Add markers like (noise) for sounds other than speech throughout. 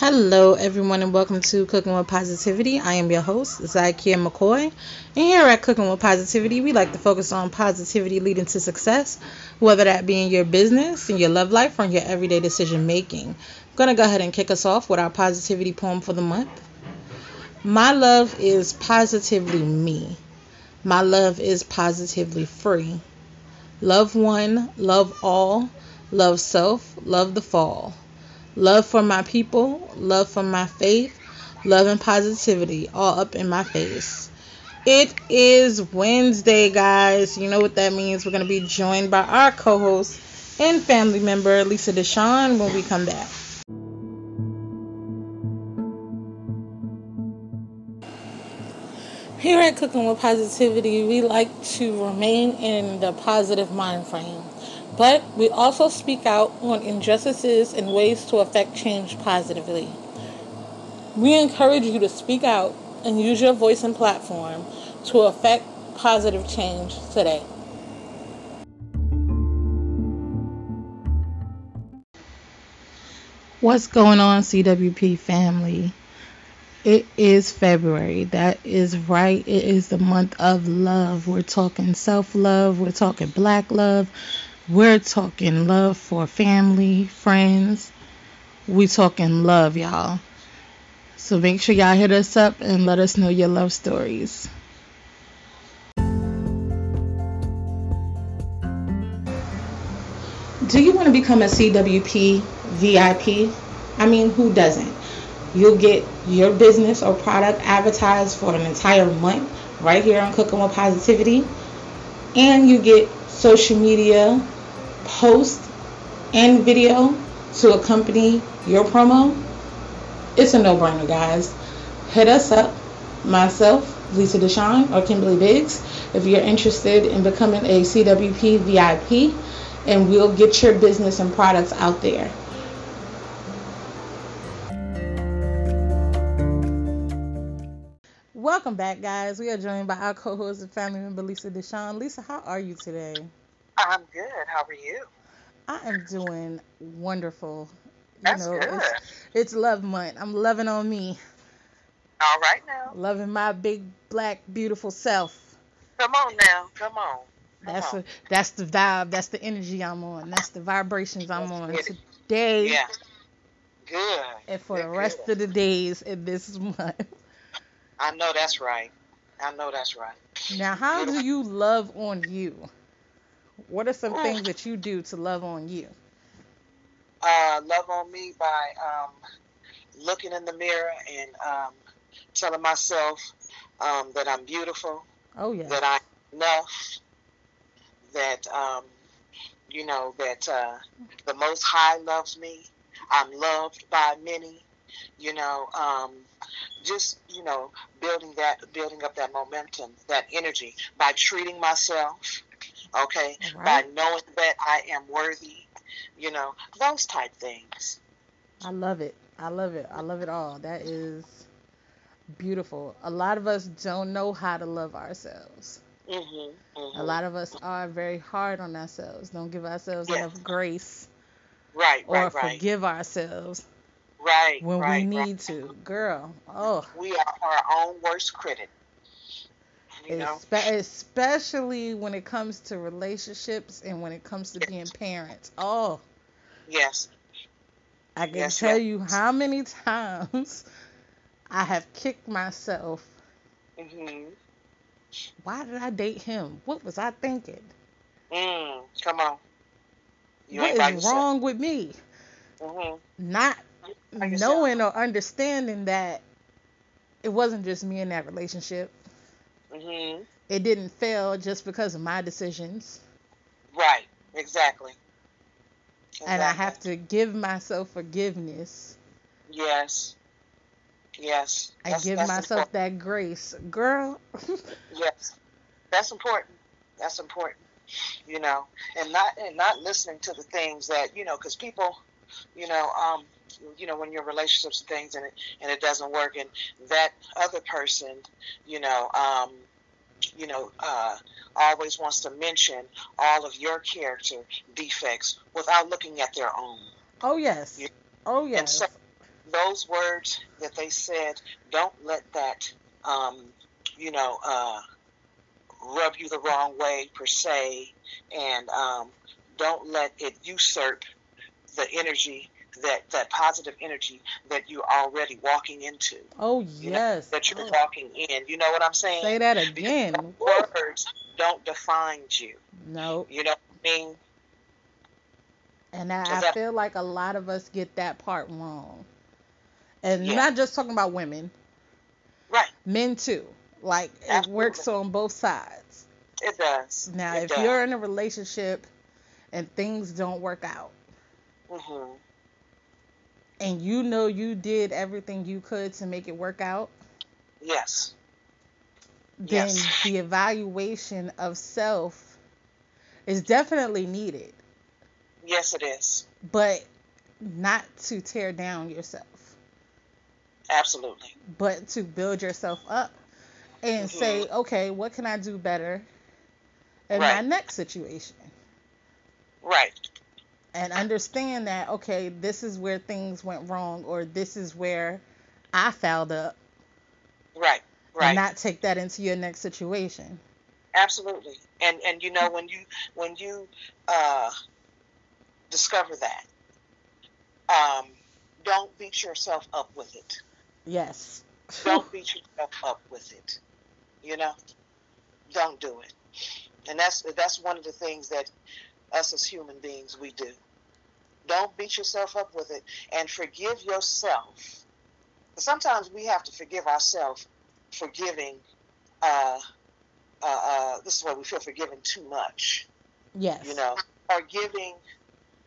Hello, everyone, and welcome to Cooking with Positivity. I am your host, Zykia McCoy. And here at Cooking with Positivity, we like to focus on positivity leading to success, whether that be in your business, in your love life, or in your everyday decision making. I'm going to go ahead and kick us off with our positivity poem for the month. My love is positively me. My love is positively free. Love one, love all, love self, love the fall. Love for my people, love for my faith, love and positivity all up in my face. It is Wednesday, guys. You know what that means. We're going to be joined by our co host and family member, Lisa Deshawn, when we come back. Here at Cooking with Positivity, we like to remain in the positive mind frame. But we also speak out on injustices and ways to affect change positively. We encourage you to speak out and use your voice and platform to affect positive change today. What's going on, CWP family? It is February. That is right. It is the month of love. We're talking self love, we're talking black love, we're talking love for family, friends. We talking love, y'all. So make sure y'all hit us up and let us know your love stories. Do you want to become a CWP VIP? I mean, who doesn't? You'll get your business or product advertised for an entire month right here on Cooking with Positivity. And you get social media post and video to accompany your promo, it's a no-brainer, guys. Hit us up, myself, Lisa Deshawn, or Kimberly Biggs, if you're interested in becoming a CWP VIP, and we'll get your business and products out there. Welcome back, guys. We are joined by our co-host and family member, Lisa Deshawn. Lisa, how are you today? I'm good. How are you? I am doing wonderful. You That's know, good. It's, it's love month. I'm loving on me. All right now. Loving my big black beautiful self. Come on now. Come on. Come that's on. A, that's the vibe. That's the energy I'm on. That's the vibrations I'm on today. Yeah. Good. And for good, the rest good. of the days in this month. I know that's right. I know that's right. Now, how do you love on you? What are some things (sighs) that you do to love on you? Uh, love on me by um, looking in the mirror and um, telling myself um, that I'm beautiful. Oh yeah. That I'm enough. That um, you know that uh, the Most High loves me. I'm loved by many. You know, um, just you know, building that, building up that momentum, that energy by treating myself okay, right. by knowing that I am worthy, you know, those type things. I love it. I love it. I love it all. That is beautiful. A lot of us don't know how to love ourselves. Mm-hmm, mm-hmm. A lot of us are very hard on ourselves. Don't give ourselves yes. enough grace. Right, or right, right. forgive ourselves. Right. When right, we need right. to. Girl, oh. We are our own worst critic know? especially when it comes to relationships and when it comes to being parents. Oh, yes. I can yes, tell yes. you how many times (laughs) I have kicked myself. Mm-hmm. Why did I date him? What was I thinking? Mm, come on. You what is wrong with me? Mm-hmm. Not knowing or understanding that it wasn't just me in that relationship. Mm-hmm. It didn't fail just because of my decisions. Right. Exactly. exactly. And I have to give myself forgiveness. Yes. Yes. I give myself important. that grace, girl. (laughs) yes. That's important. That's important. You know, and not and not listening to the things that you know, because people, you know, um, you know when your relationships and things and it and it doesn't work and that other person you know um you know uh always wants to mention all of your character defects without looking at their own. Oh yes. You, oh yes. and so, those words that they said, don't let that, um, you know, uh, rub you the wrong way per se, and um, don't let it usurp the energy that that positive energy that you're already walking into. Oh you know, yes. that you're Oh, walking in. You know what I'm saying? Say that again. words don't define you. No. You know what I mean? And I, I that- feel like a lot of us get that part wrong. And Yeah. not just talking about women, Right. men too. Like it works on both sides. It does. Now, it if does. you're in a relationship and things don't work out, hmm and you know you did everything you could to make it work out, Yes. then Yes. the evaluation of self is definitely needed, Yes, it is. but not to tear down yourself, Absolutely. but to build yourself up and Mhm. say, okay, what can I do better in my next situation? Right. And understand that, okay, this is where things went wrong, or this is where I fouled up, Right. Right. and not take that into your next situation. Absolutely. And and you know when you when you uh, discover that, um, don't beat yourself up with it. Yes. Don't (laughs) beat yourself up with it. You know, don't do it. And that's that's one of the things that us as human beings we do. Don't beat yourself up with it and forgive yourself. Sometimes we have to forgive ourselves for giving. Uh, uh, uh, this is why we feel forgiven too much. yes. You know, or giving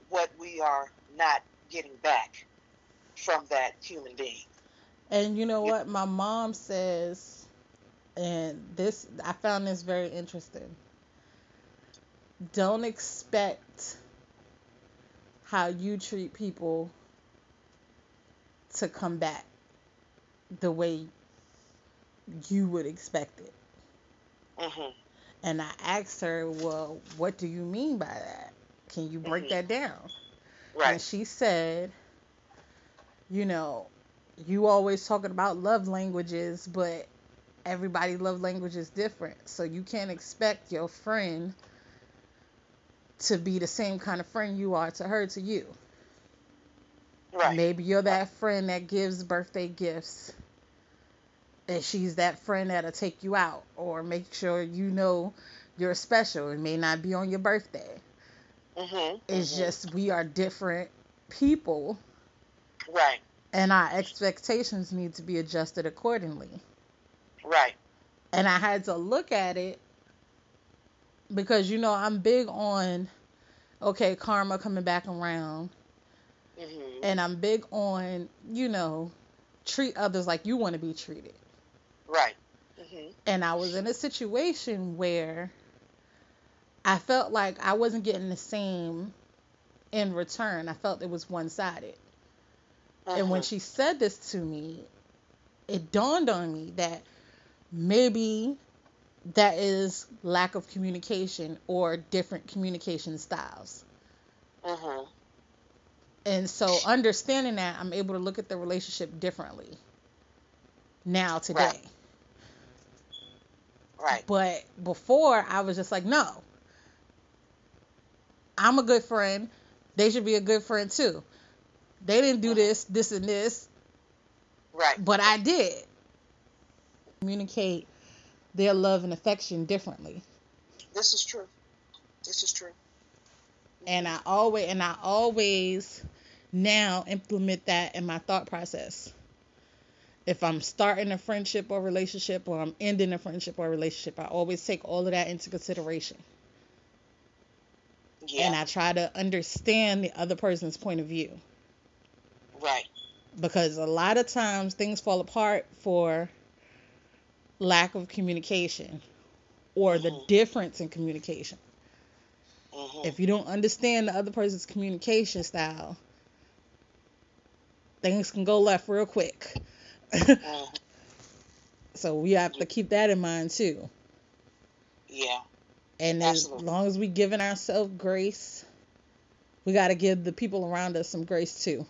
what we are not getting back from that human being. And you know what? My mom says, and this, I found this very interesting. Don't expect how you treat people to come back the way you would expect it. hmm And I asked her, well, what do you mean by that? Can you break Mhm. that down? Right. And she said, you know, you always talking about love languages, but everybody love language is different. So you can't expect your friend to be the same kind of friend you are to her to you. Right. Maybe you're that friend that gives birthday gifts. And she's that friend that'll take you out or make sure you know you're special. It may not be on your birthday. hmm It's just we are different people right. and our expectations need to be adjusted accordingly. Right. And I had to look at it because you know I'm big on okay, karma coming back around hmm and I'm big on, you know, treat others like you want to be treated. Right. hmm And I was in a situation where I felt like I wasn't getting the same in return. I felt it was one-sided. And when she said this to me, it dawned on me that maybe that is lack of communication or different communication styles. hmm And so understanding that, I'm able to look at the relationship differently now today. Right. Right. But before I was just like, no. I'm a good friend. They should be a good friend too. They didn't do Mhm. this, this and this, Right. but I did. Communicate their love and affection differently. This is true. This is true. And I always and I always now implement that in my thought process. If I'm starting a friendship or relationship or I'm ending a friendship or relationship, I always take all of that into consideration. Yeah. And I try to understand the other person's point of view. right. Because a lot of times things fall apart for lack of communication or the Mhm. difference in communication. hmm If you don't understand the other person's communication style, things can go left real quick. hmm (laughs) so we have to keep that in mind too. Yeah. And as Absolutely. long as we giving ourselves grace, we got to give the people around us some grace too.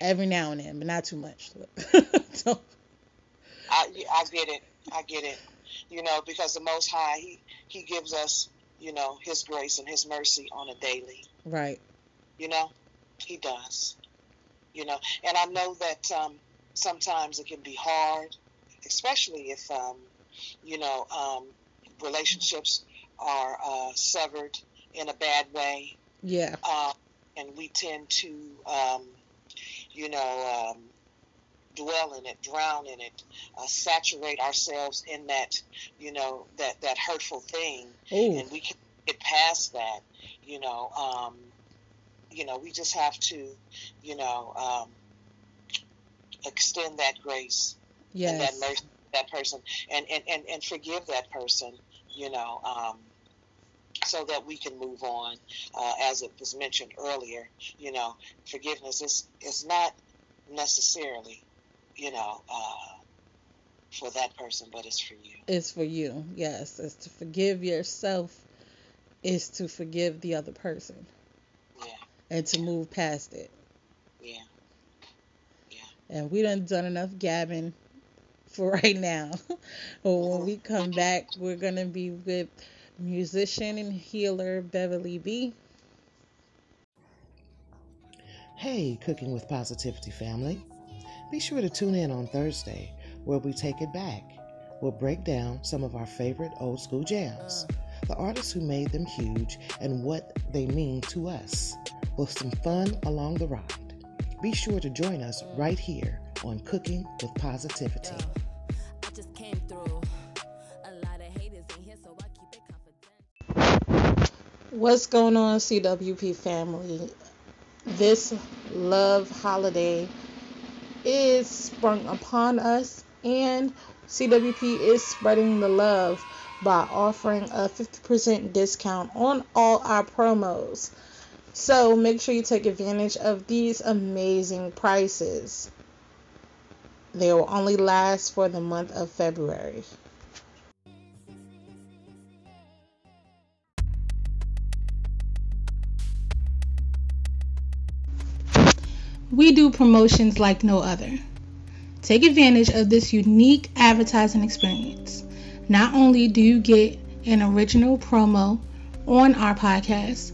every now and then, but not too much. (laughs) so. I, I get it. I get it. You know, because the Most High, he he gives us, you know, His grace and His mercy on a daily. Right. You know, He does. You know, and I know that um, sometimes it can be hard, especially if, um, you know, um, relationships are uh, severed in a bad way. Yeah. Uh, and we tend to, um, you know, um, dwell in it, drown in it, uh, saturate ourselves in that, you know, that that hurtful thing, Ooh. and we can get past that. You know, um, you know, we just have to, you know, um, extend that grace yes. and that mercy that person and, and, and, and forgive that person, you know, um, so that we can move on. Uh, as it was mentioned earlier, you know, forgiveness is, is not necessarily, you know, uh, for that person, but it's for you. It's for you, yes. It's to forgive yourself, is to forgive the other person. Yeah. And to move past it. Yeah. Yeah. And we done done enough gabbing for (laughs) right now. but when we come back, we're going to be with musician and healer Beverly B. Hey, Cooking with Positivity family. Be sure to tune in on Thursday where we take it back. We'll break down some of our favorite old school jams, the artists who made them huge, and what they mean to us, with some fun along the ride. Be sure to join us right here on Cooking with Positivity. What's going on, CWP family? This love holiday is sprung upon us, and CWP is spreading the love by offering a 50% discount on all our promos. So make sure you take advantage of these amazing prices. They will only last for the month of February. We do promotions like no other. Take advantage of this unique advertising experience. Not only do you get an original promo on our podcast,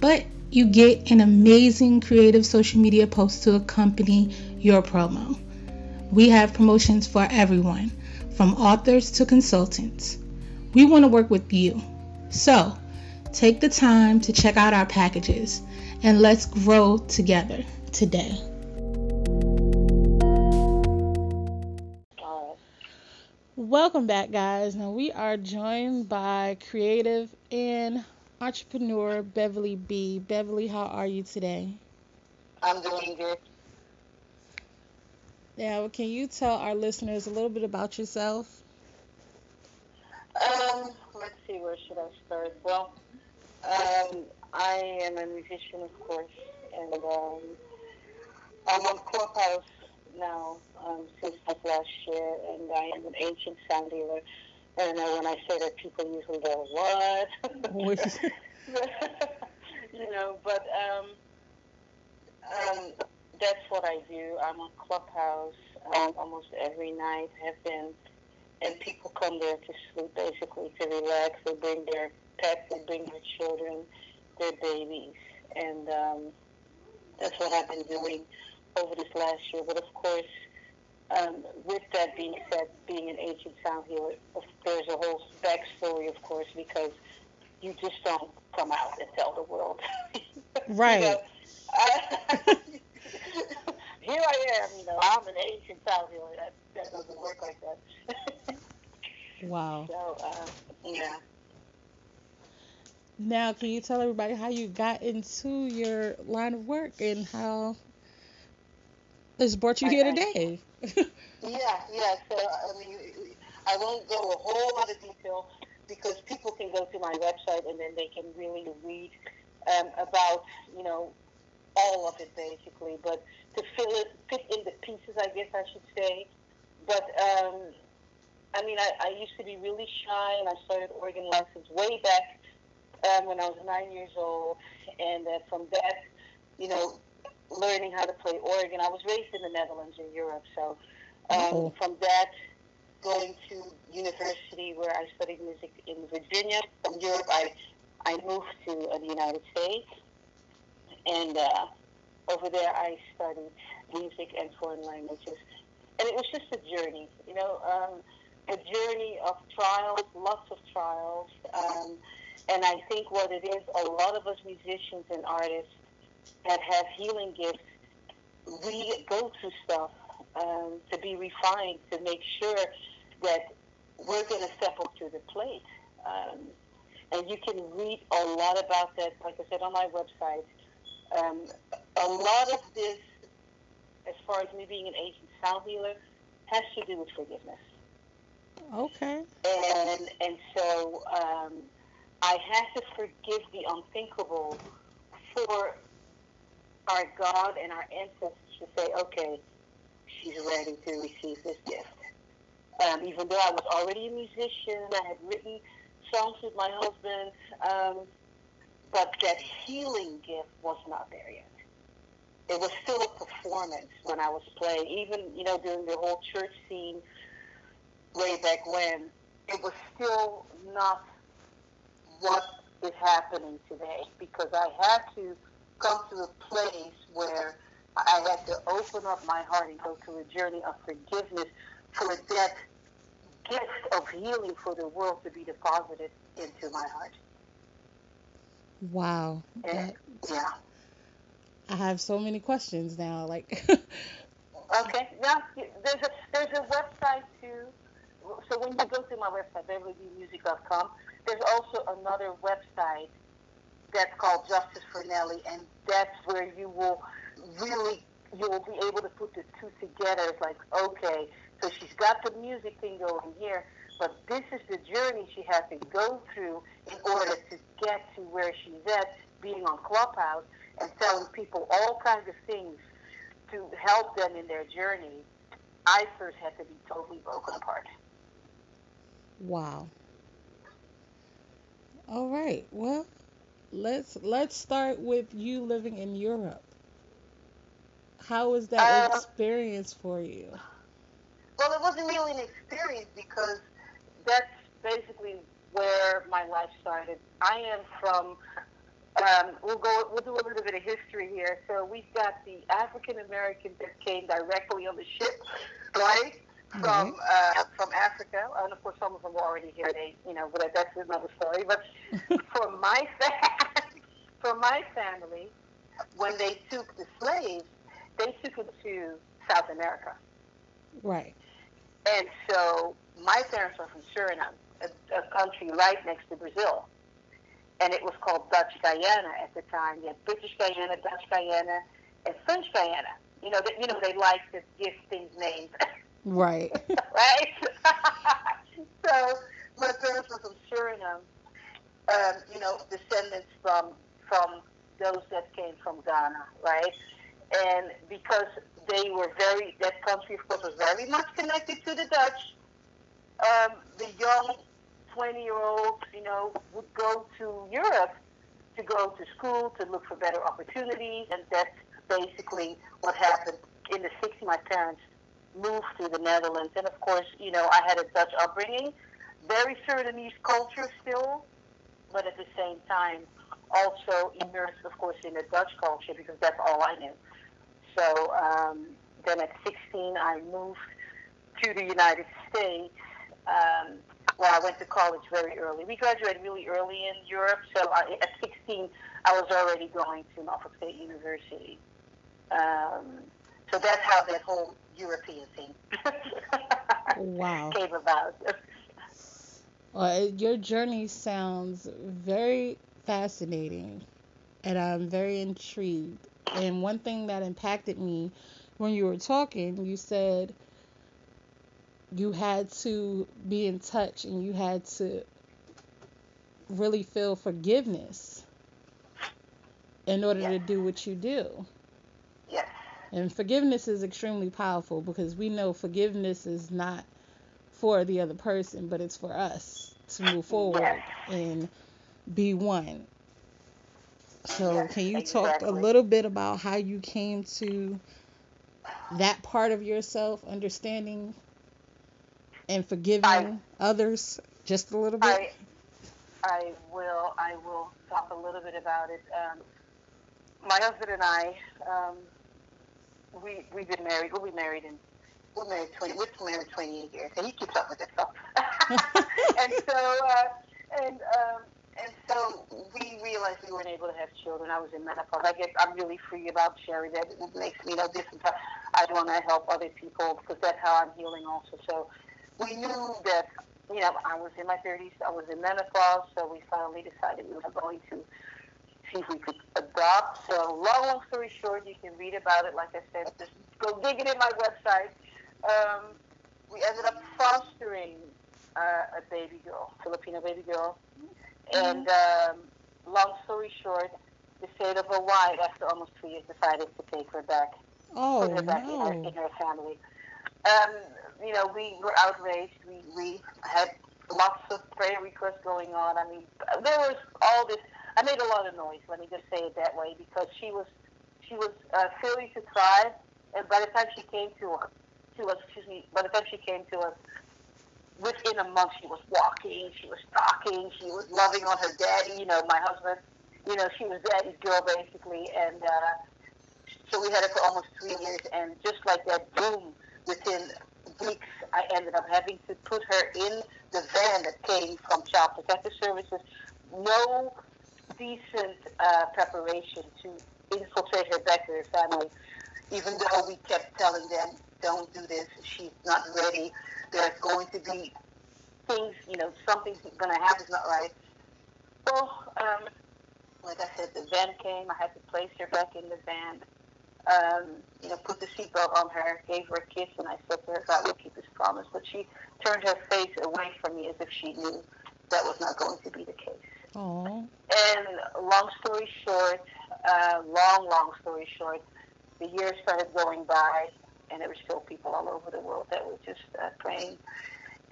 but you get an amazing creative social media post to accompany your promo. We have promotions for everyone, from authors to consultants. We want to work with you. So, take the time to check out our packages and let's grow together today. Welcome back, guys. Now we are joined by creative and entrepreneur Beverly B. Beverly, how are you today? I'm doing good. Now, can you tell our listeners a little bit about yourself? Um, let's see, where should I start? Well, um, I am a musician, of course, and um, I'm on Clubhouse now um, since last year, and I am an ancient sound healer. And uh, when I say that, people usually go, "What?" (laughs) (laughs) you know, but um, um, that's what I do. I'm on Clubhouse um, almost every night. Have been, and people come there to sleep, basically to relax. They bring their pets, they bring their children, their babies, and um, that's what I've been doing over this last year. But of course, um, with that being said, being an ancient sound healer, there's a whole backstory, of course, because you just don't come out and tell the world. (laughs) Right. you know, I, (laughs) here I am, you know, I'm an ancient sound healer. That, that doesn't work like that. (laughs) wow. So, uh, yeah. Now, can you tell everybody how you got into your line of work and how it's brought you here today? (laughs) yeah, yeah. So, I mean, I won't go a whole lot of detail because people can go to my website and then they can really read um, about, you know, all of it basically. But to fill it, fit in the pieces, I guess I should say. But um, I mean, I, I used to be really shy, and I started organ lessons way back um, when I was nine years old, and uh, from that, you know, learning how to play organ. I was raised in the Netherlands in Europe, so um, Oh. from that going to university where I studied music in Virginia. From Europe, I I moved to uh, the United States, and uh, over there I studied music and foreign languages, and it was just a journey, you know, um, a journey of trials, lots of trials, um, and I think what it is, a lot of us musicians and artists that have healing gifts, we go through stuff um, to be refined, to make sure that we're going to step up to the plate. Um, and you can read a lot about that, like I said, on my website. Um, a lot of this, as far as me being an ancient sound healer, has to do with forgiveness. Okay. And and so um, I had to forgive the unthinkable for our God and our ancestors to say, okay, she's ready to receive this gift. Um, even though I was already a musician, I had written songs with my husband, um, but that healing gift was not there yet. It was still a performance when I was playing, even you know during the whole church scene way back when. It was still not what is happening today because I had to come to a place where I had to open up my heart and go through a journey of forgiveness for that gift of healing for the world to be deposited into my heart. Wow. And, yeah. I have so many questions now. Like, (laughs) Okay. Now there's a there's a website too. So when you go to my website, beverlymusic.com, there's also another website that's called Justice for Nelly, and that's where you will really you will be able to put the two together. It's like okay, so she's got the music thing going here, but this is the journey she has to go through in order to get to where she's at, being on Clubhouse and telling people all kinds of things to help them in their journey, I first had to be totally broken apart. wow. All right. Well, let's let's start with you living in Europe. How was that Uh, experience for you? Well, it wasn't really an experience because that's basically where my life started. I am from. Um, we'll go. We'll do a little bit of history here. So we've got the African Americans that came directly on the ship, right? From uh, from Africa, and of course some of them were already here. They, you know, but that's another story. But (laughs) for my fa- (laughs) for my family, when they took the slaves, they took them to South America. Right. And so my parents are from Suriname, a, a country right next to Brazil. And it was called Dutch Guiana at the time. You had British Guiana, Dutch Guiana, and French Guiana. You know, that you know they like to give things names, (laughs) Right. (laughs) right? (laughs) so my parents were from Suriname. Um, you know, descendants from from those that came from Ghana, right? And because they were very, that country, of course, was very much connected to the Dutch. Um, the young 20 year olds, you know, would go to Europe to go to school, to look for better opportunities. And that's basically what happened in the 60s. My parents moved to the Netherlands. And of course, you know, I had a Dutch upbringing, very Surinamese culture still, but at the same time, also immersed, of course, in the Dutch culture because that's all I knew. So um, then at 16, I moved to the United States. Um, well, I went to college very early. We graduated really early in Europe, so I, at 16, I was already going to Norfolk State University. Um, so that's how that whole European thing (laughs) Wow. (laughs) came about. Well, your journey sounds very fascinating, and I'm very intrigued. And one thing that impacted me when you were talking, you said you had to be in touch and you had to really feel forgiveness in order to do what you do. And forgiveness is extremely powerful because we know forgiveness is not for the other person, but it's for us to move forward Yes. and be one. So, Yes, can you talk a little bit about how you came to that part of yourself, understanding and forgiving I- others just a little bit? I I will I will talk a little bit about it. Um, my husband and I, um, we we've been married. We'll be married in we're married twenty. We're married twenty eight years, and he keeps up with himself. (laughs) and so uh, and um, and so we realized we weren't able to have children. I was in menopause. I get I'm really free about sharing that. It makes me no different. I want to help other people because that's how I'm healing also. So we knew that you know, I was in my 30s, I was in menopause, so we finally decided we were going to see if we could adopt. So, long, long story short, you can read about it. Like I said, just go dig it in my website. Um, we ended up fostering uh, a baby girl, Filipino baby girl. And um, long story short, the state of Hawaii, after almost two years, decided to take her back oh put her back in, her, in her family. Um, you know, we were outraged. We, we had lots of prayer requests going on. I mean, there was all this. I made a lot of noise. Let me just say it that way, because she was she was uh, failing to thrive, and by the time she came to us, to us, excuse me, by the time she came to us, within a month she was walking, she was talking, she was loving on her daddy. You know, my husband. You know, she was daddy's girl basically, and. uh so we had it for almost three years, and just like that, boom, within weeks, I ended up having to put her in the van that came from Child Protective Services. No decent uh, preparation to infiltrate her back to her family, even though we kept telling them, don't do this, she's not ready, there's going to be things, you know, something's going to happen, it's not right. Well, um, like I said, the van came, I had to place her back in the van um, you know, put the seatbelt on her, gave her a kiss, and I said to her, God will keep his promise. But she turned her face away from me as if she knew that was not going to be the case. Oh. And long story short, uh, long, long story short, the years started going by, and there were still people all over the world that were just uh, praying.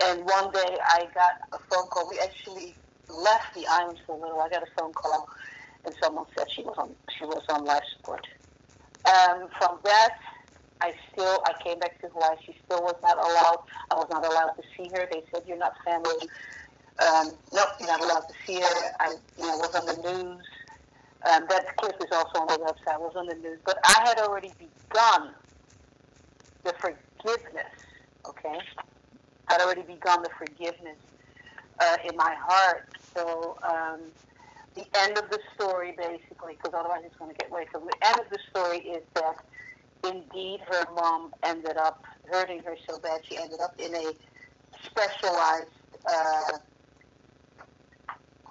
And one day I got a phone call. We actually left the island for a little. I got a phone call, and someone said she was on she was on life support. Um, from that, I still I came back to Hawaii. She still was not allowed. I was not allowed to see her. They said you're not family. Um, nope, you're not allowed to see her. I you know was on the news. Um, that clip is also on the website. Was on the news, but I had already begun the forgiveness. Okay, I had already begun the forgiveness uh, in my heart. So. Um, the end of the story, basically, because otherwise it's going to get away from the end of the story is that indeed her mom ended up hurting her so bad she ended up in a specialized uh,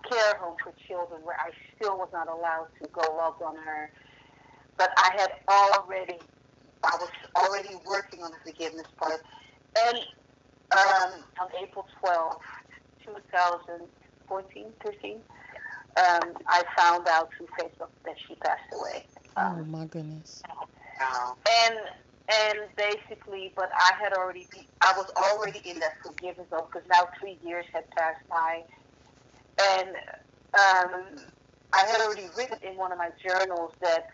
care home for children where I still was not allowed to go love on her. But I had already, I was already working on the forgiveness part. And um, on April 12, 2014, 13, um, I found out through Facebook that she passed away. Oh Um, my goodness. And and basically, but I had already be, I was already in that forgiveness zone because now three years had passed by, and um, I had already written in one of my journals that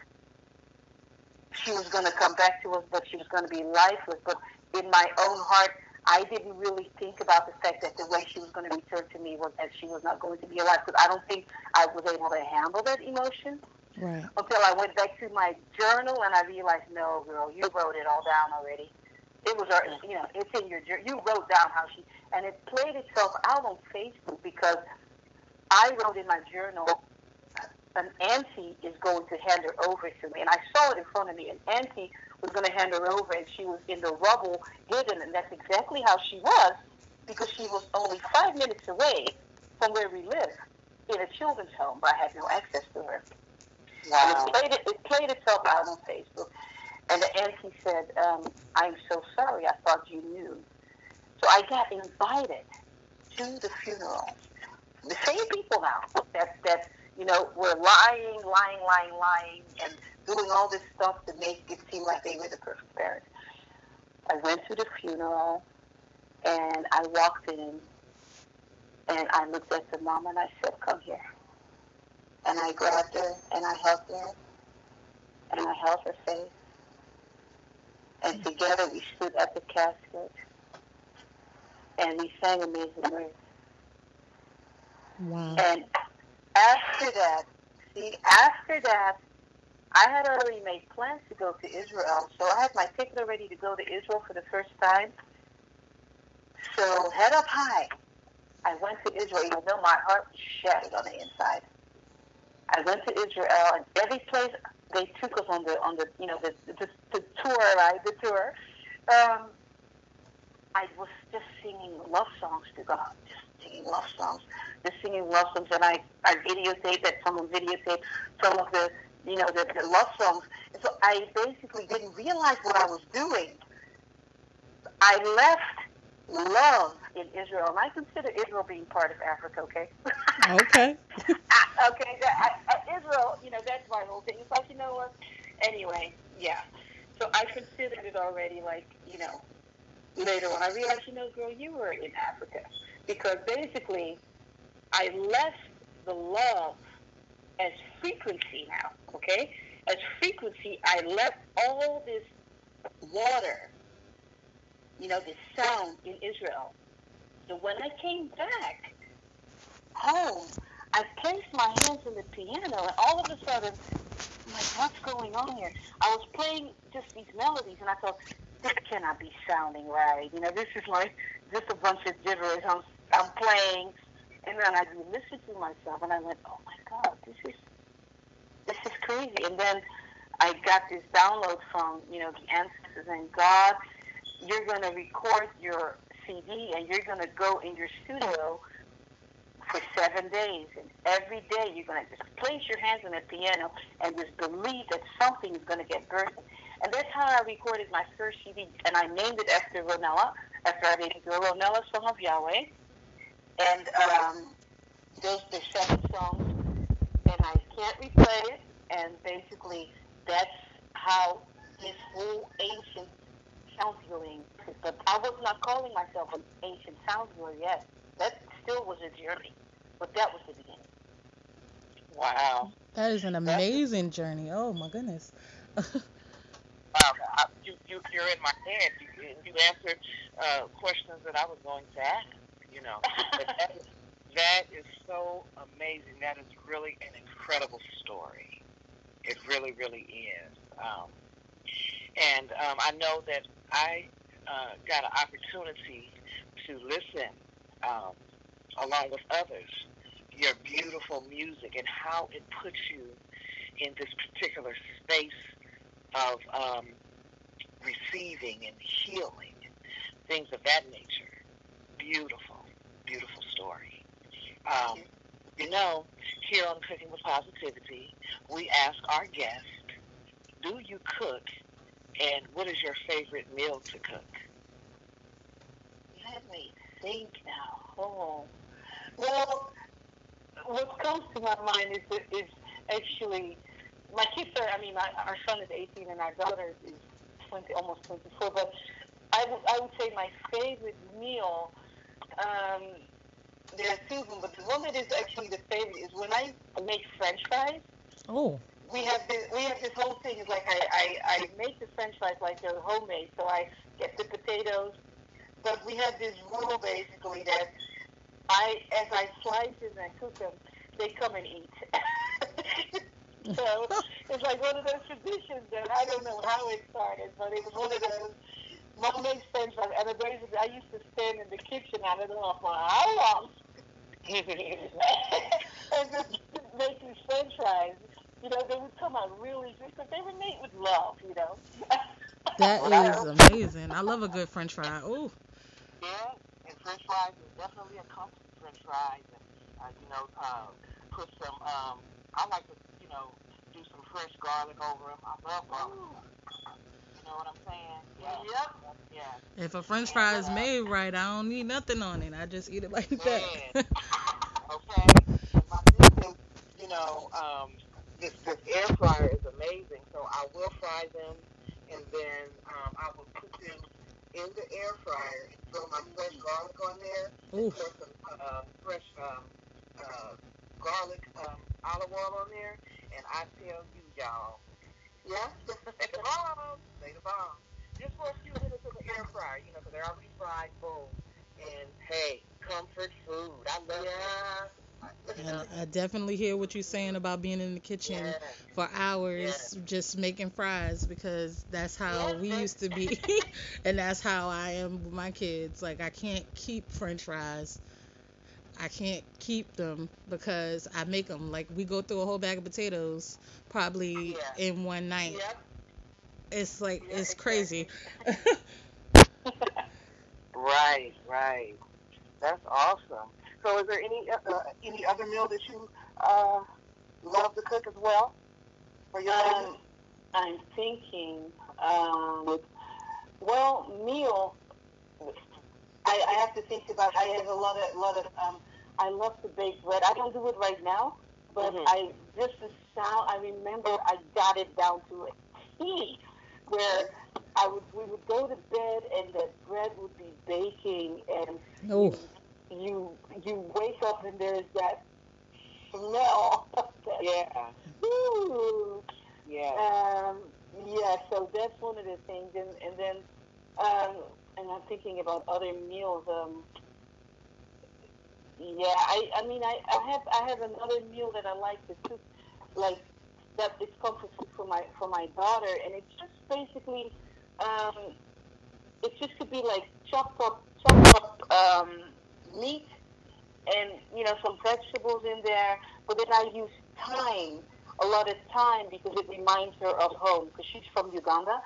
she was going to come back to us, but she was going to be lifeless. But in my own heart, I didn't really think about the fact that the way she was going to return to me was that she was not going to be alive. Because I don't think I was able to handle that emotion Right. until I went back to my journal and I realized, no, girl, you wrote it all down already. It was, you know, it's in your journal. You wrote down how she, and it played itself out on Facebook because I wrote in my journal, an auntie is going to hand her over to me, and I saw it in front of me. An auntie was going to hand her over, and she was in the rubble, hidden, and that's exactly how she was because she was only five minutes away from where we live in a children's home, but I had no access to her. And wow. it played, it, it played itself out on Facebook. And the auntie said, um, I'm so sorry. I thought you knew. So I got invited to the funeral. The same people now that, that you know, were lying, lying, lying, lying, and doing all this stuff to make it seem like they were the perfect parents. I went to the funeral, and I walked in, and I looked at the mom, and I said, come here. And I grabbed her and I hugged her and I held her face. And together we stood at the casket and we sang Amazing Grace. Wow. And after that, see, after that, I had already made plans to go to Israel. So I had my ticket already to go to Israel for the first time. So head up high. I went to Israel, even though my heart was shattered on the inside. I went to Israel, and every place they took us on the on the you know the the, the tour, right? The tour. Um, I was just singing love songs to God, just singing love songs, just singing love songs, and I I videotaped that. Someone videotaped some of the you know the, the love songs, and so I basically didn't realize what I was doing. I left love in Israel, and I consider Israel being part of Africa. Okay. (laughs) Okay. I- okay. That, I, I, Israel, you know, that's my whole thing. It's like you know what? Anyway, yeah. So I considered it already, like you know. Later on, I realized, you know, girl, you were in Africa because basically, I left the love as frequency now. Okay, as frequency, I left all this water, you know, this sound in Israel. So when I came back home, I placed my hands on the piano, and all of a sudden, like, what's going on here? I was playing just these melodies, and I thought, this cannot be sounding right. You know, this is like just a bunch of gibberish I'm, I'm playing. And then I listened to myself, and I went, oh my God, this is this is crazy. And then I got this download from, you know, the ancestors and God, you're to record your CD and you're to go in your studio for seven days. And every day you're to just place your hands on the piano and just believe that something is to get birthed. And that's how I recorded my first CD. And I named it after Ronella, after I it Ronella Song of Yahweh. And um, those the seven songs. And I can't replay it. And basically, that's how this whole ancient sound healing. But I was not calling myself an ancient sound healer yet. That still was a journey, but that was the beginning. Wow. That is an amazing journey. Oh my goodness. Wow. (laughs) I, you, you, you're in my head. You, you answered uh, questions that I was going to ask. You know, that, is, that is so amazing. That is really an incredible story. It really, really is. Um, and um, I know that I uh, got an opportunity to listen um, along with others your beautiful music and how it puts you in this particular space of um, receiving and healing, things of that nature. Beautiful, beautiful story. Um, you know, here on Cooking with Positivity, we ask our guest, do you cook and what is your favorite meal to cook? Let me think now. Oh, well, what comes to my mind is is actually my kids are. I mean, my, our son is 18 and our daughter is 20, almost 24. But I would I would say my favorite meal. Um, there are two of them, but the one that is actually the favorite is when I make French fries. Oh. we have this we have this whole thing is like I, I, I make the french fries like they're homemade so I get the potatoes but we have this rule basically that I as I slice them and cook them they come and eat (laughs) so (laughs) it's like one of those traditions that I don't know how it started but it was one of those mom makes french fries and the basically I used to stand in the kitchen I don't know for how long and just make these french fries you know, they would come out really good because they were made with love, you know. (laughs) That is amazing. I love a good French fry. Ooh. Yeah, and French fries is definitely a comfort French fries, and uh, you know, uh, put some. Um, I like to, you know, do some fresh garlic over them. I love garlic. You know what I'm saying? Yeah. Yep. Yeah. If a French fry is made right, I don't need nothing on it. I just eat it like that. (laughs) (laughs) Okay. My thing you know, um, this this air fryer is amazing. So I will fry them, and then um, I will put them in the air fryer and throw my fresh garlic on there. Ooh. Pour some uh, fresh um, uh, garlic um, olive oil on there, and I tell you, y'all, yeah, (laughs) they the bomb, they the bomb. Just for a few minutes in the air fryer, you know, because they're already fried, boom. And hey, comfort food. I love yeah. it. And I definitely hear what you're saying about being in the kitchen yeah. for hours yeah. just making fries because that's how yeah. we used to be (laughs) and that's how I am with my kids. Like I can't keep french fries. I can't keep them because I make them like we go through a whole bag of potatoes probably in one night. It's like it's crazy. (laughs) right, right. That's awesome. So, is there any uh, uh, any other meal that you uh, love to cook as well for your um, I'm thinking. Um, well, meal. I, I have to think about. I have a lot of lot of. Um, I love to bake bread. I don't do it right now, but mm-hmm. I just the sound. I remember I got it down to a T, where I would we would go to bed and the bread would be baking and oh. you, you wake up and there's that smell. (laughs) that, yeah. Woo. Yeah. Um, yeah. So that's one of the things, and and then um, and I'm thinking about other meals. Um, yeah, I I mean I, I have I have another meal that I like to cook, like that is comfort food for my for my daughter, and it's just basically um, it just could be like chopped up, chopped up um, meat and you know some vegetables in there. But then I use thyme, a lot of thyme because it reminds her of home because she's from Uganda.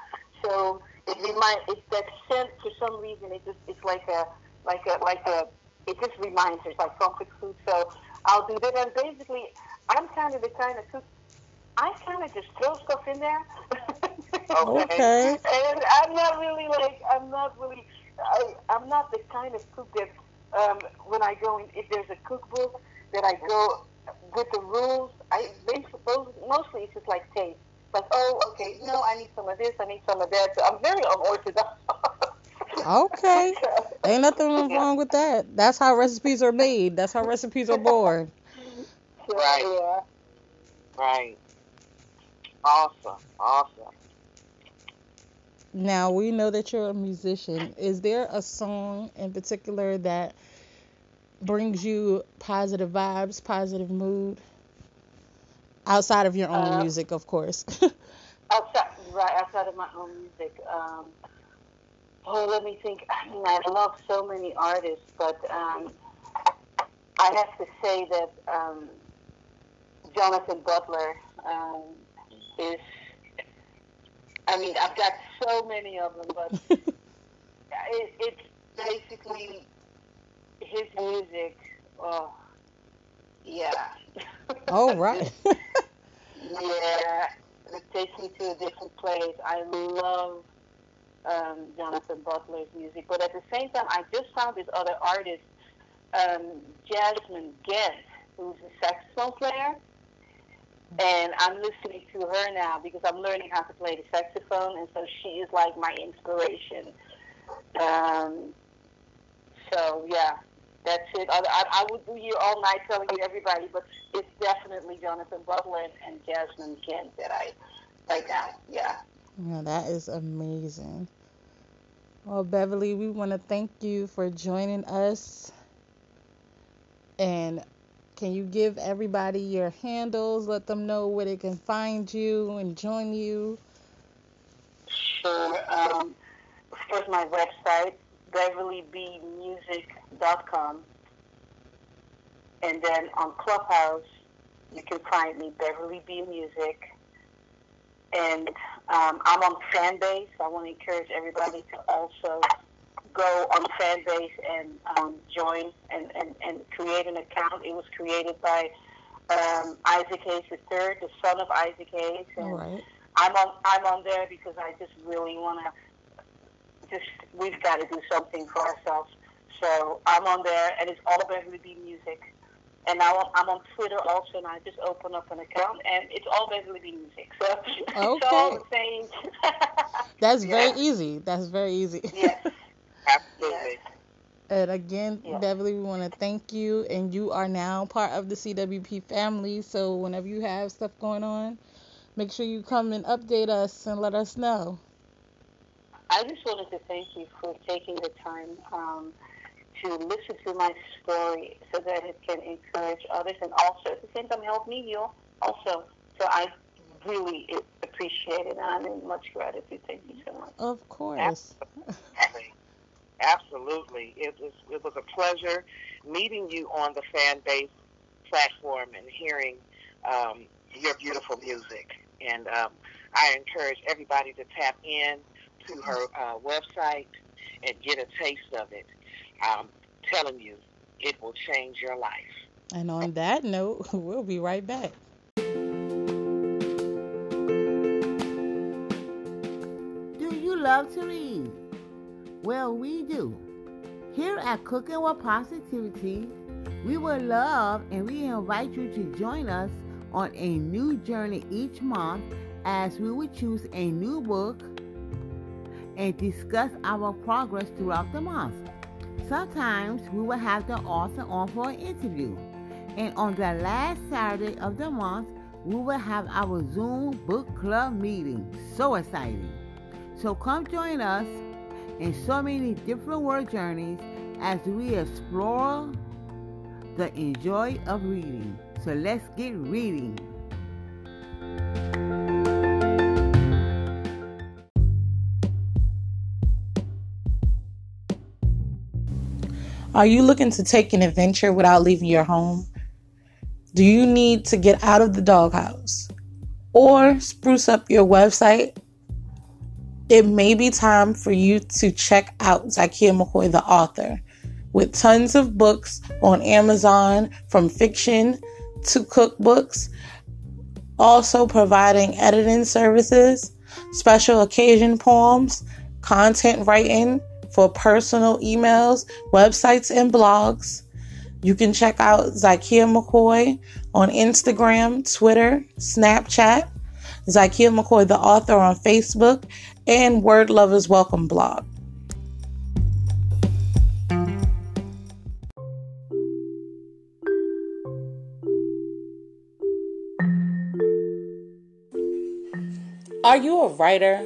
So it reminds it's that scent for some reason. It just it's like a like a like a it just reminds her it's like comfort food. So I'll do that. And basically, I'm kind of the kind of cook. I kind of just throw stuff in there. (laughs) Okay. And I'm not really like I'm not really I, I'm not the kind of cook that um, when I go in if there's a cookbook that I go with the rules. I they mostly it's just like taste. Like oh okay no I need some of this I need some of that. So I'm very unorthodox. okay. (laughs) Ain't nothing wrong with that. That's how recipes are made. That's how recipes are born. Right. Yeah. Right. Awesome. Awesome. Now we know that you're a musician. Is there a song in particular that brings you positive vibes, positive mood? Outside of your own uh, music, of course. (laughs) outside, right, outside of my own music. Um, oh, let me think. I mean, I love so many artists, but um, I have to say that um, Jonathan Butler um, is I mean, I've got so many of them, but (laughs) it, it's basically his music. Oh, yeah. (laughs) Oh, right. Yeah, it takes me to a different place. I love um, Jonathan Butler's music, but at the same time, I just found this other artist, um, Jazmin Ghent, who's a saxophone player and I'm listening to her now because I'm learning how to play the saxophone, and so she is like my inspiration. Um, so yeah, that's it. I, I, I would be here all night telling you everybody, but it's definitely Jonathan Butler and, Jazmin Ghent that I right now. Yeah. Yeah, that is amazing. Well, Beverly, we want to thank you for joining us. And can you give everybody your handles? Let them know where they can find you and join you. Sure. Um, first, my website, beverlybmusic.com. And then on Clubhouse, you can find me, Beverly B Music. And um, I'm on Fanbase. I want to encourage everybody to also go on Fanbase and um, join and, and, and create an account. It was created by um, Isaac Hayes III, the son of Isaac Hayes. And right. I'm on I'm on there because I just really want to. Just we've got to do something for ourselves. So I'm on there, and it's all about Beverly B Music. And now I'm on Twitter also, and I just opened up an account, and it's all Beverly B Music. So (laughs) okay. it's all the same. (laughs) That's yeah. very easy. That's very easy. yes. (laughs) Absolutely. And again, Yeah. Beverly, we want to thank you. And you are now part of the CWP family. So whenever you have stuff going on, make sure you come and update us and let us know. I just wanted to thank you for taking the time um, to listen to my story so that it can encourage others and also at the same time help me heal also. So I really appreciate it and I'm in much gratitude. Thank you so much. Of course. Absolutely. Absolutely. It was it was a pleasure meeting you on the Fanbase platform and hearing um, your beautiful music. And um, I encourage everybody to tap in to her uh, website and get a taste of it. I'm telling you, it will change your life. And on that note, (laughs) we'll be right back. Do you love to read? Well, we do. Here at Cooking with Positivity, we would love and we invite you to join us on a new journey each month as we would choose a new book and discuss our progress throughout the month. Sometimes we will have the author on for an interview. And on the last Saturday of the month, we will have our Zoom book club meeting. So exciting! So come join us in so many different world journeys as we explore the enjoy of reading. So let's get reading. Are you looking to take an adventure without leaving your home? Do you need to get out of the doghouse or spruce up your website? It may be time for you to check out Zykia McCoy, the author, with tons of books on Amazon from fiction to cookbooks, also providing editing services, special occasion poems, content writing for personal emails, websites, and blogs. You can check out Zykia McCoy on Instagram, Twitter, Snapchat, Zykia McCoy, the author, on Facebook, and Word Lovers Welcome blog. Are you a writer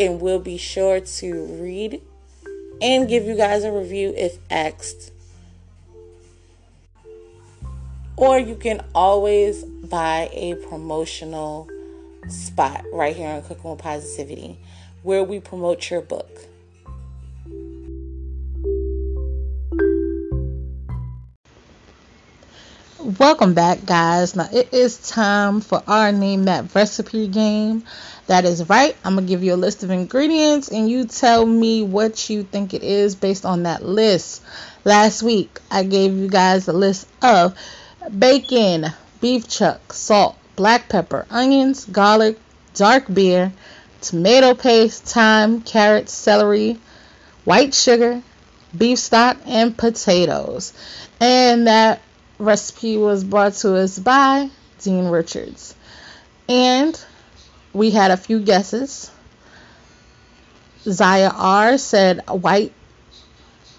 And we'll be sure to read and give you guys a review if asked. Or you can always buy a promotional spot right here on Cooking with Positivity where we promote your book. Welcome back, guys. Now it is time for our name that recipe game. That is right. I'm gonna give you a list of ingredients and you tell me what you think it is based on that list. Last week I gave you guys a list of bacon, beef chuck, salt, black pepper, onions, garlic, dark beer, tomato paste, thyme, carrots, celery, white sugar, beef stock, and potatoes. And that recipe was brought to us by Dean Richards. And we had a few guesses. Zaya R said white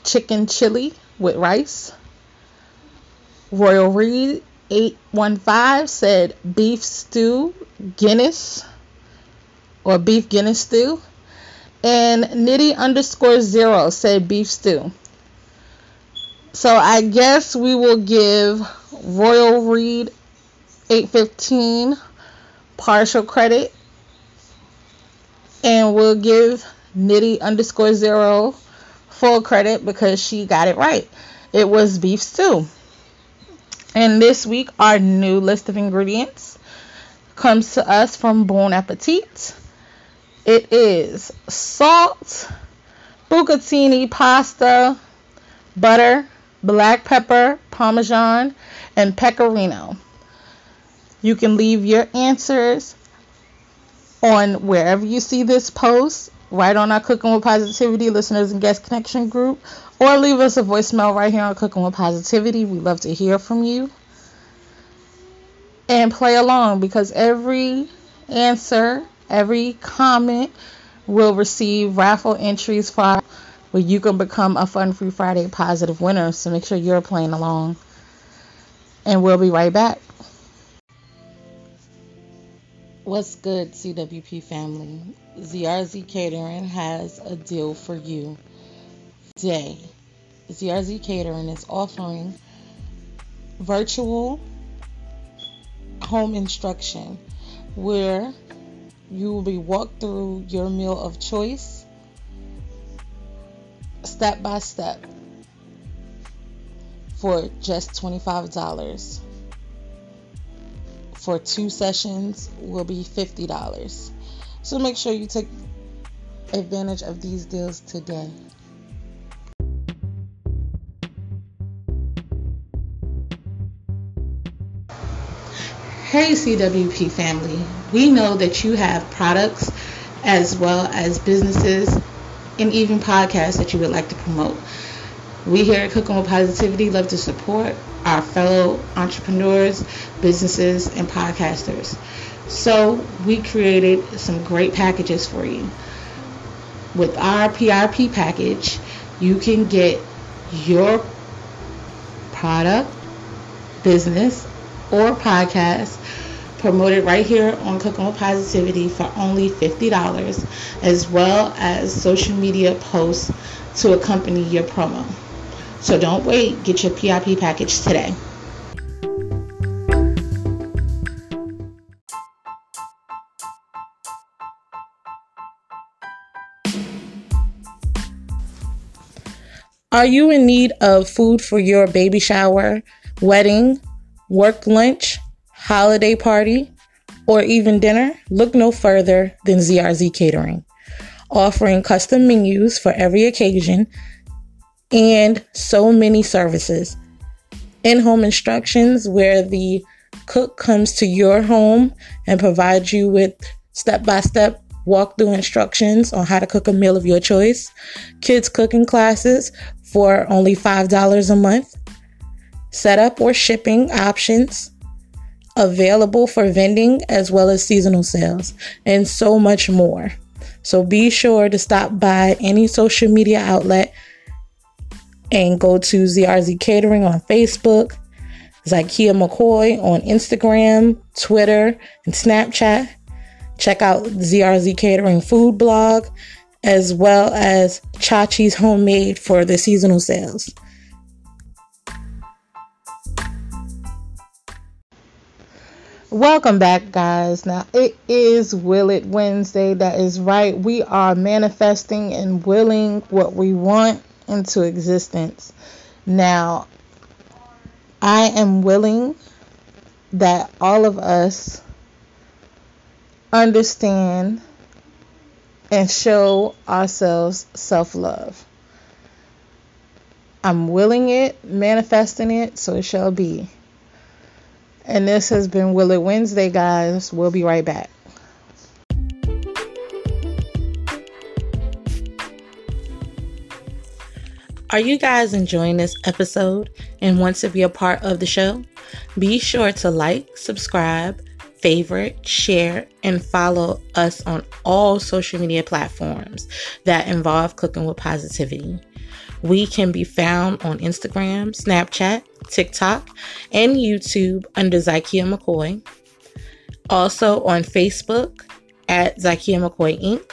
chicken chili with rice. Royal Reed 815 said beef stew Guinness or beef Guinness stew. And Nitty underscore zero said beef stew. So I guess we will give Royal Reed 815 partial credit. And we'll give Nitty underscore zero full credit because she got it right. It was beef stew. And this week, our new list of ingredients comes to us from Bon Appetit. It is salt, bucatini pasta, butter, black pepper, parmesan, and pecorino. You can leave your answers on wherever you see this post, right on our Cooking with Positivity listeners and guest connection group, or leave us a voicemail right here on Cooking with Positivity. We love to hear from you. And play along because every answer, every comment will receive raffle entries for where you can become a Fun Free Friday positive winner. So make sure you're playing along. And we'll be right back. What's good, CWP family? ZRZ Catering has a deal for you today. ZRZ Catering is offering virtual home instruction where you will be walked through your meal of choice step by step for just $25 for two sessions will be $50. So make sure you take advantage of these deals today. Hey CWP family, we know that you have products as well as businesses and even podcasts that you would like to promote. We here at Cooking with Positivity love to support our fellow entrepreneurs, businesses, and podcasters. So we created some great packages for you. With our PRP package, you can get your product, business, or podcast promoted right here on Cooking with Positivity for only $50, as well as social media posts to accompany your promo. So don't wait, get your PIP package today. Are you in need of food for your baby shower, wedding, work lunch, holiday party, or even dinner? Look no further than ZRZ Catering, offering custom menus for every occasion and so many services. In home instructions, where the cook comes to your home and provides you with step by step walkthrough instructions on how to cook a meal of your choice. Kids cooking classes for only $5 a month. Setup or shipping options available for vending as well as seasonal sales, and so much more. So be sure to stop by any social media outlet and go to ZRZ Catering on Facebook, Zykia McCoy on Instagram, Twitter, and Snapchat. Check out ZRZ Catering food blog as well as Chachi's Homemade for the seasonal sales. Welcome back, guys. Now it is Will It Wednesday. That is right. We are manifesting and willing what we want into existence. Now, I am willing that all of us understand and show ourselves self love. I'm willing it, manifesting it, so it shall be. And this has been Will It Wednesday, guys. We'll be right back. Are you guys enjoying this episode and want to be a part of the show? Be sure to like, subscribe, favorite, share, and follow us on all social media platforms that involve cooking with positivity. We can be found on Instagram, Snapchat, TikTok, and YouTube under Zykia McCoy. Also on Facebook at Zykia McCoy Inc.,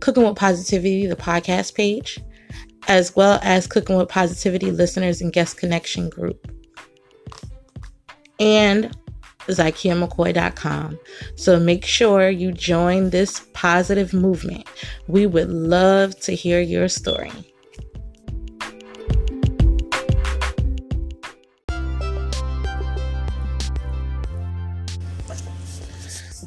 Cooking with Positivity, the podcast page, as well as Cooking with Positivity listeners and guest connection group. And ZykiaMcCoy.com. So make sure you join this positive movement. We would love to hear your story.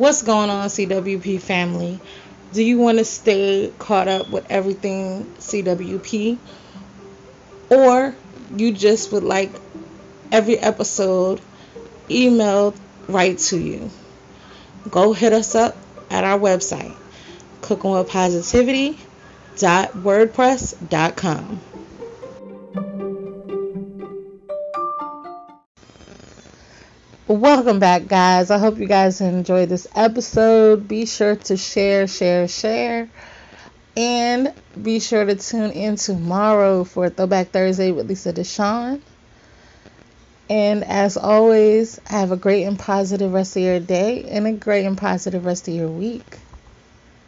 What's going on, CWP family? Do you want to stay caught up with everything CWP? Or you just would like every episode emailed right to you? Go hit us up at our website, cookingwithpositivity.wordpress.com. Welcome back, guys. I hope you guys enjoyed this episode. Be sure to share, share, share. And be sure to tune in tomorrow for Throwback Thursday with Lisa Deshawn. And as always, have a great and positive rest of your day and a great and positive rest of your week.